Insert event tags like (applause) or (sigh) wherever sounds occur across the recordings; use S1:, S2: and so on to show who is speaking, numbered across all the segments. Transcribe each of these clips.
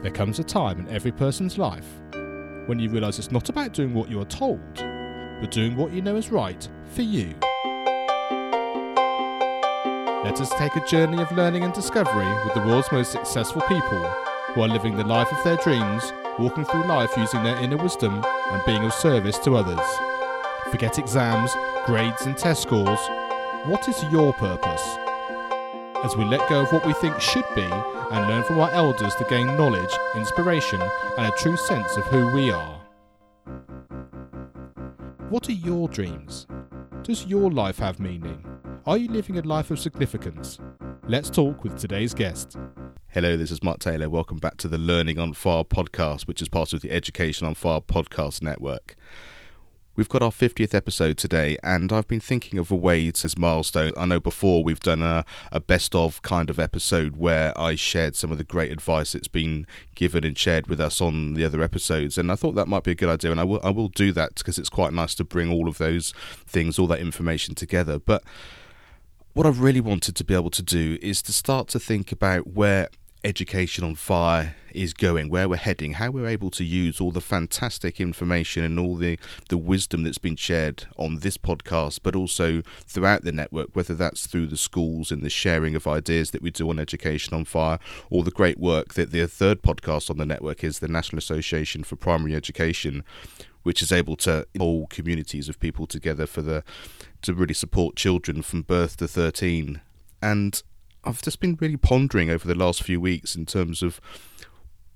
S1: There comes a time in every person's life when you realise it's not about doing what you are told, but doing what you know is right for you. Let us take a journey of learning and discovery with the world's most successful people who are living the life of their dreams, walking through life using their inner wisdom and being of service to others. Forget exams, grades, and test scores. What is your purpose? As we let go of what we think should be and learn from our elders to gain knowledge, inspiration, and a true sense of who we are. What are your dreams? Does your life have meaning? Are you living a life of significance? Let's talk with today's guest.
S2: Hello, this is Mark Taylor. Welcome back to the Learning on Fire podcast, which is part of the Education on Fire podcast network. We've got our 50th episode today, and I've been thinking of a way to this milestone. I know before we've done a, a best of kind of episode where I shared some of the great advice that's been given and shared with us on the other episodes, and I thought that might be a good idea, and I will I will do that because it's quite nice to bring all of those things, all that information together. But what I've really wanted to be able to do is to start to think about where education on fire is going, where we're heading, how we're able to use all the fantastic information and all the, the wisdom that's been shared on this podcast, but also throughout the network, whether that's through the schools and the sharing of ideas that we do on Education on Fire, or the great work that the third podcast on the network is the National Association for Primary Education, which is able to hold communities of people together for the to really support children from birth to 13 and I've just been really pondering over the last few weeks in terms of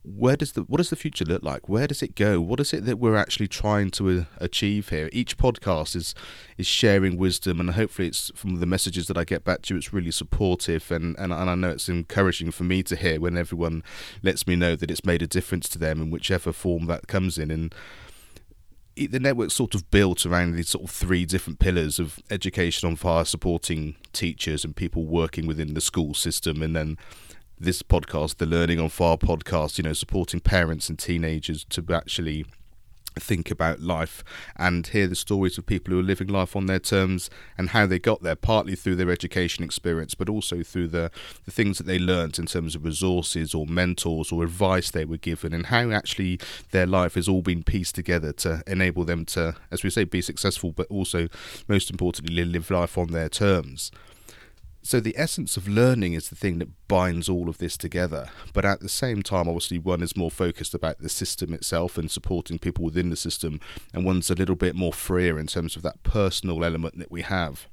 S2: where does the what does the future look like? Where does it go? What is it that we're actually trying to uh, achieve here? Each podcast is is sharing wisdom, and hopefully, it's from the messages that I get back to you. It's really supportive, and, and and I know it's encouraging for me to hear when everyone lets me know that it's made a difference to them in whichever form that comes in. And the network's sort of built around these sort of three different pillars of education on fire, supporting teachers and people working within the school system, and then this podcast, the Learning on Fire podcast, you know, supporting parents and teenagers to actually think about life and hear the stories of people who are living life on their terms and how they got there, partly through their education experience, but also through the, the things that they learnt in terms of resources or mentors or advice they were given, and how actually their life has all been pieced together to enable them to, as we say, be successful, but also, most importantly, live life on their terms. So the essence of learning is the thing that binds all of this together. But at the same time, obviously, one is more focused about the system itself and supporting people within the system, and one's a little bit more freer in terms of that personal element that we have.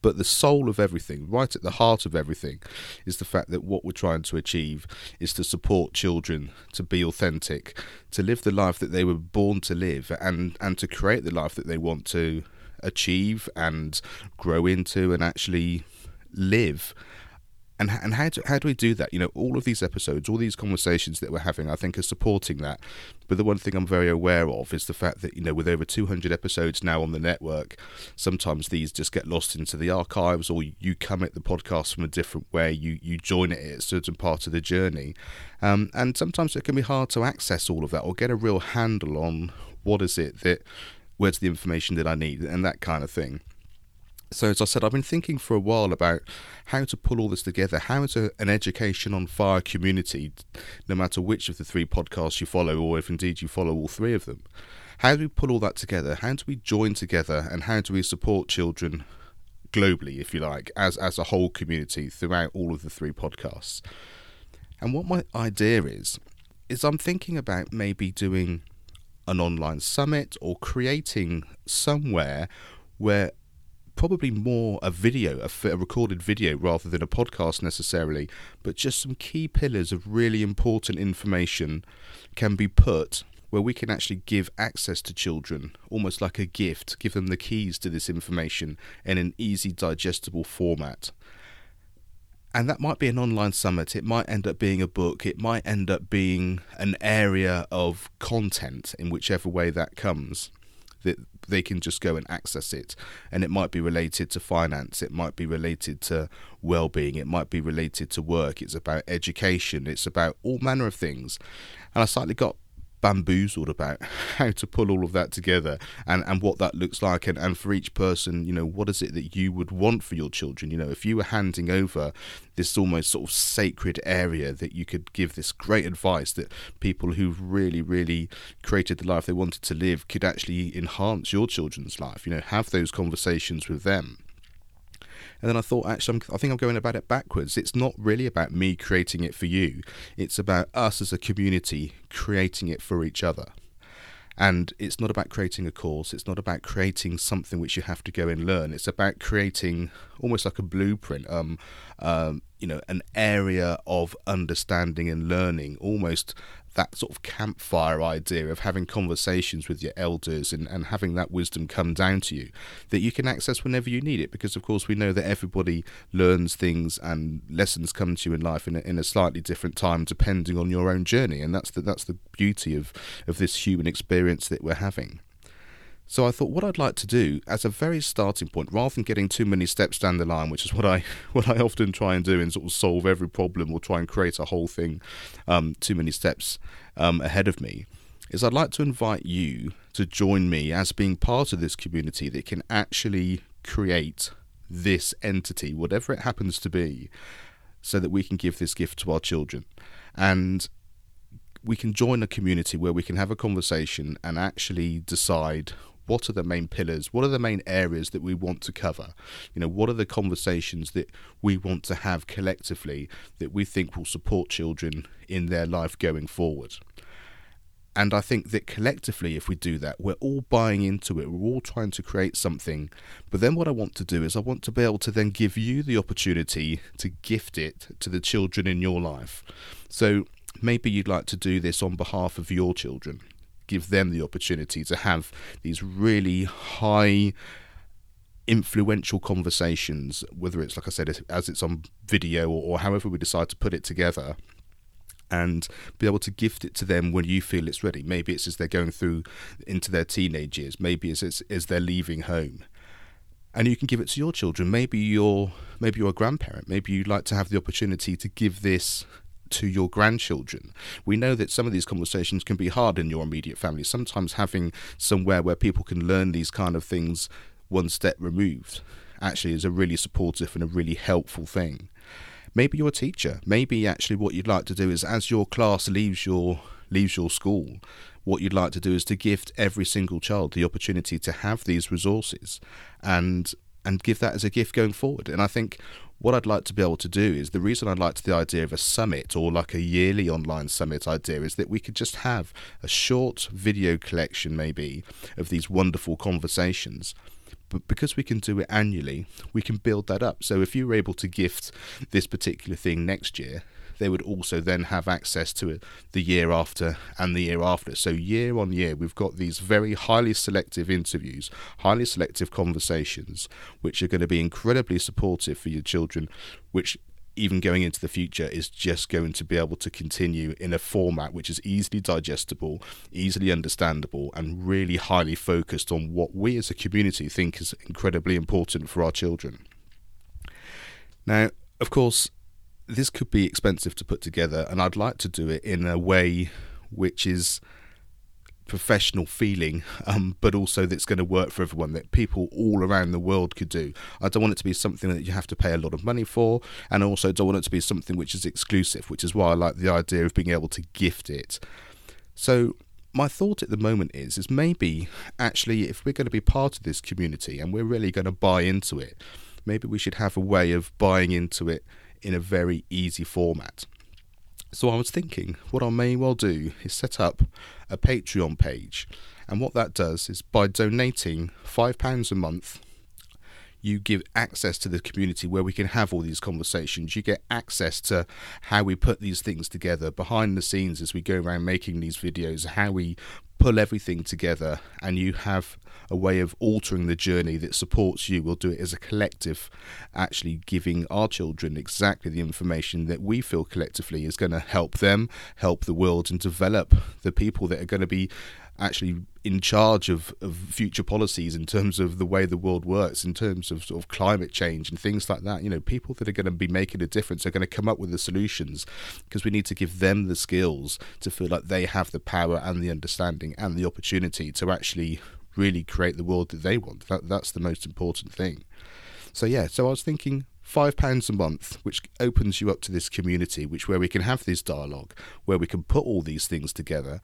S2: But the soul of everything, right at the heart of everything, is the fact that what we're trying to achieve is to support children to be authentic, to live the life that they were born to live, and, and to create the life that they want to achieve and grow into and actually live and and how do how do we do that? You know, all of these episodes, all these conversations that we're having, I think, are supporting that. But the one thing I'm very aware of is the fact that you know, with over 200 episodes now on the network, sometimes these just get lost into the archives, or you come at the podcast from a different way. You you join it at a certain part of the journey, um, and sometimes it can be hard to access all of that or get a real handle on what is it that where's the information that I need and that kind of thing. So, as I said, I've been thinking for a while about how to pull all this together, how a, an education on fire community, no matter which of the three podcasts you follow, or if indeed you follow all three of them. How do we pull all that together? How do we join together? And how do we support children globally, if you like, as, as a whole community throughout all of the three podcasts? And what my idea is, is I'm thinking about maybe doing an online summit or creating somewhere where probably more a video, a, a, recorded video rather than a podcast necessarily, but just some key pillars of really important information can be put where we can actually give access to children, almost like a gift, give them the keys to this information in an easy, digestible format. And that might be an online summit, it might end up being a book, it might end up being an area of content in whichever way that comes that they can just go and access it. And it might be related to finance, it might be related to well being, it might be related to work, it's about education, it's about all manner of things. And I slightly got bamboozled about (laughs) how to pull all of that together and, and what that looks like. And, and for each person you know what is it that you would want for your children? You know if you were handing over this almost sort of sacred area that you could give this great advice that people who've really really created the life they wanted to live could actually enhance your children's life you know have those conversations with them and then I thought, actually, I'm, I think I'm going about it backwards. It's not really about me creating it for you, it's about us as a community creating it for each other. And it's not about creating a course, it's not about creating something which you have to go and learn. It's about creating almost like a blueprint, um, um, you know, an area of understanding and learning, almost that sort of campfire idea of having conversations with your elders and, and having that wisdom come down to you that you can access whenever you need it. Because of course we know that everybody learns things and lessons come to you in life in a, in a slightly different time depending on your own journey. And that's the that's the beauty of of this human experience that we're having so I thought what I'd like to do as a very starting point, rather than getting too many steps down the line, which is what I (laughs) what I often try and do and sort of solve every problem or try and create a whole thing um, too many steps um, ahead of me, is I'd like to invite you to join me as being part of this community that can actually create this entity, whatever it happens to be, so that we can give this gift to our children. And we can join a community where we can have a conversation and actually decide what are the main pillars what are the main areas that we want to cover you know what are the conversations that we want to have collectively that we think will support children in their life going forward and I think that collectively, if we do that, we're all buying into it. We're all trying to create something. But then what I want to do is I want to be able to then give you the opportunity to gift it to the children in your life. So maybe you'd like to do this on behalf of your children give them the opportunity to have these really high influential conversations, whether it's like I said, as it's on video or, however we decide to put it together, and be able to gift it to them when you feel it's ready. Maybe it's as they're going through into their teenage years. Maybe it's as, as they're leaving home. And you can give it to your children. Maybe you're maybe you're a grandparent. Maybe you'd like to have the opportunity to give this to your grandchildren. We know that some of these conversations can be hard in your immediate family. Sometimes having somewhere where people can learn these kind of things one step removed actually is a really supportive and a really helpful thing. Maybe you're a teacher. Maybe actually what you'd like to do is as your class leaves your leaves your school, what you'd like to do is to gift every single child the opportunity to have these resources and and give that as a gift going forward. And I think what I'd like to be able to do is the reason I liked the idea of a summit or like a yearly online summit idea is that we could just have a short video collection, maybe, of these wonderful conversations. But because we can do it annually, we can build that up. So if you were able to gift this particular thing next year, they would also then have access to it the year after and the year after. So, year on year, we've got these very highly selective interviews, highly selective conversations, which are going to be incredibly supportive for your children, which even going into the future is just going to be able to continue in a format which is easily digestible, easily understandable, and really highly focused on what we as a community think is incredibly important for our children. Now, of course, this could be expensive to put together, and I'd like to do it in a way which is professional feeling, um, but also that's going to work for everyone, that people all around the world could do. I don't want it to be something that you have to pay a lot of money for, and I also don't want it to be something which is exclusive, which is why I like the idea of being able to gift it. So, my thought at the moment is is maybe actually if we're going to be part of this community and we're really going to buy into it, maybe we should have a way of buying into it in a very easy format. So I was thinking, what I may well do is set up a Patreon page. And what that does is by donating £5 a month, you give access to the community where we can have all these conversations. You get access to how we put these things together behind the scenes as we go around making these videos, how we pull everything together, and you have a way of altering the journey that supports you. We'll do it as a collective, actually giving our children exactly the information that we feel collectively is going to help them, help the world, and develop the people that are going to be actually in charge of, of future policies in terms of the way the world works, in terms of sort of climate change and things like that. You know, people that are going to be making a difference are going to come up with the solutions because we need to give them the skills to feel like they have the power and the understanding and the opportunity to actually really create the world that they want. That, that's the most important thing. So yeah, so I was thinking five pounds a month, which opens you up to this community, which where we can have this dialogue, where we can put all these things together,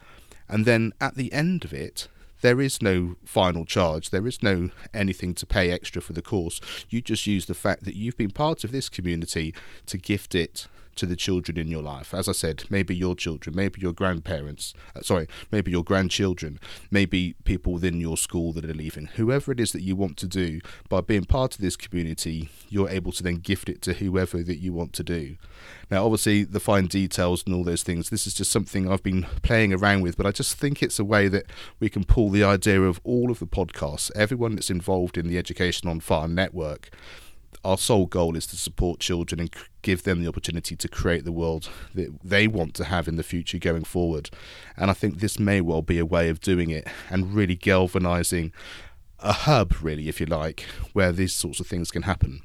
S2: and then at the end of it, there is no final charge. There is no anything to pay extra for the course. You just use the fact that you've been part of this community to gift it to the children in your life. As I said, maybe your children, maybe your grandparents, uh, sorry, maybe your grandchildren, maybe people within your school that are leaving. Whoever it is that you want to do, by being part of this community, you're able to then gift it to whoever that you want to do. Now, obviously, the fine details and all those things, this is just something I've been playing around with, but I just think it's a way that we can pull the idea of all of the podcasts, everyone that's involved in the Education on Fire network, our sole goal is to support children and give them the opportunity to create the world that they want to have in the future going forward. And I think this may well be a way of doing it and really galvanizing a hub, really, if you like, where these sorts of things can happen.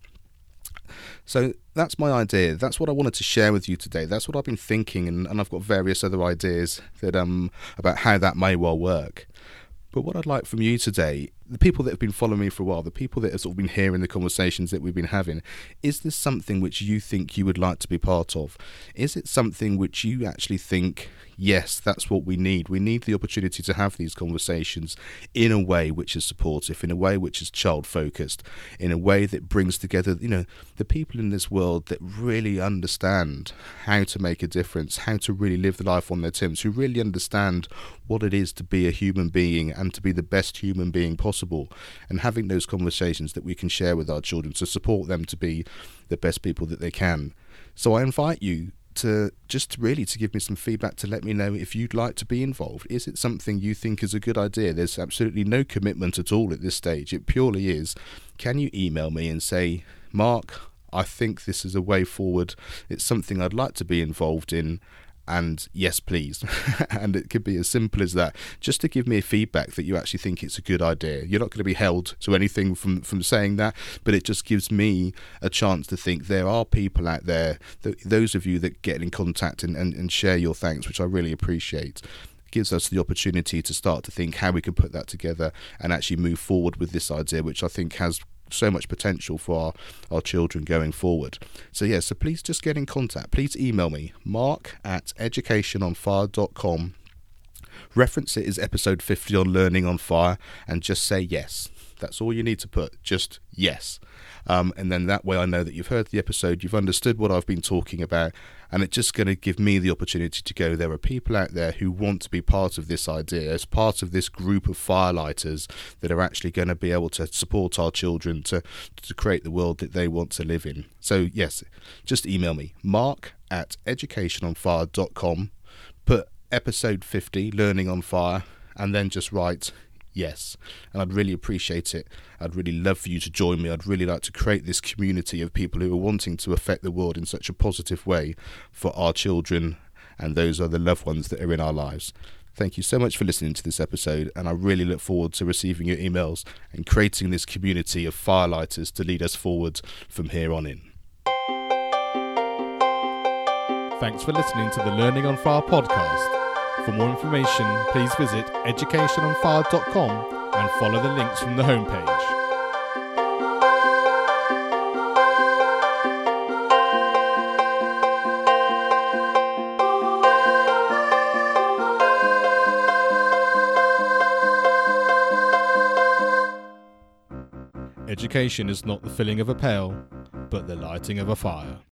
S2: So that's my idea. That's what I wanted to share with you today. That's what I've been thinking, and, and I've got various other ideas that um about how that may well work. But what I'd like from you today, the people that have been following me for a while, the people that have sort of been hearing the conversations that we've been having, is this something which you think you would like to be part of? Is it something which you actually think yes, that's what we need. We need the opportunity to have these conversations in a way which is supportive, in a way which is child focused, in a way that brings together, you know, the people in this world that really understand how to make a difference, how to really live the life on their terms, who really understand what it is to be a human being and to be the best human being possible, and having those conversations that we can share with our children to support them to be the best people that they can. So I invite you to just really to give me some feedback to let me know if you'd like to be involved. Is it something you think is a good idea? There's absolutely no commitment at all at this stage. It purely is. Can you email me and say, Mark, I think this is a way forward. It's something I'd like to be involved in and yes, please. (laughs) and it could be as simple as that. Just to give me a feedback that you actually think it's a good idea. You're not going to be held to anything from, from saying that, but it just gives me a chance to think there are people out there, that, those of you that get in contact and, and, and share your thanks, which I really appreciate gives us the opportunity to start to think how we can put that together and actually move forward with this idea, which I think has so much potential for our, our children going forward. So, yeah, so please just get in contact. Please email me, mark at educationonfire.com. Reference it is episode 50 on Learning on Fire and just say yes. That's all you need to put, just yes. Um, and then that way I know that you've heard the episode, you've understood what I've been talking about, and it's just going to give me the opportunity to go. There are people out there who want to be part of this idea, as part of this group of firelighters that are actually going to be able to support our children to, to create the world that they want to live in. So, yes, just email me, mark at educationonfire.com, put episode 50, Learning on Fire, and then just write yes. And I'd really appreciate it. I'd really love for you to join me. I'd really like to create this community of people who are wanting to affect the world in such a positive way for our children and those other loved ones that are in our lives. Thank you so much for listening to this episode, and I really look forward to receiving your emails and creating this community of firelighters to lead us forward from here on in.
S1: Thanks for listening to the Learning on Fire podcast. For more information, please visit educationonfire.com and follow the links from the homepage. Education is not the filling of a pail, but the lighting of a fire.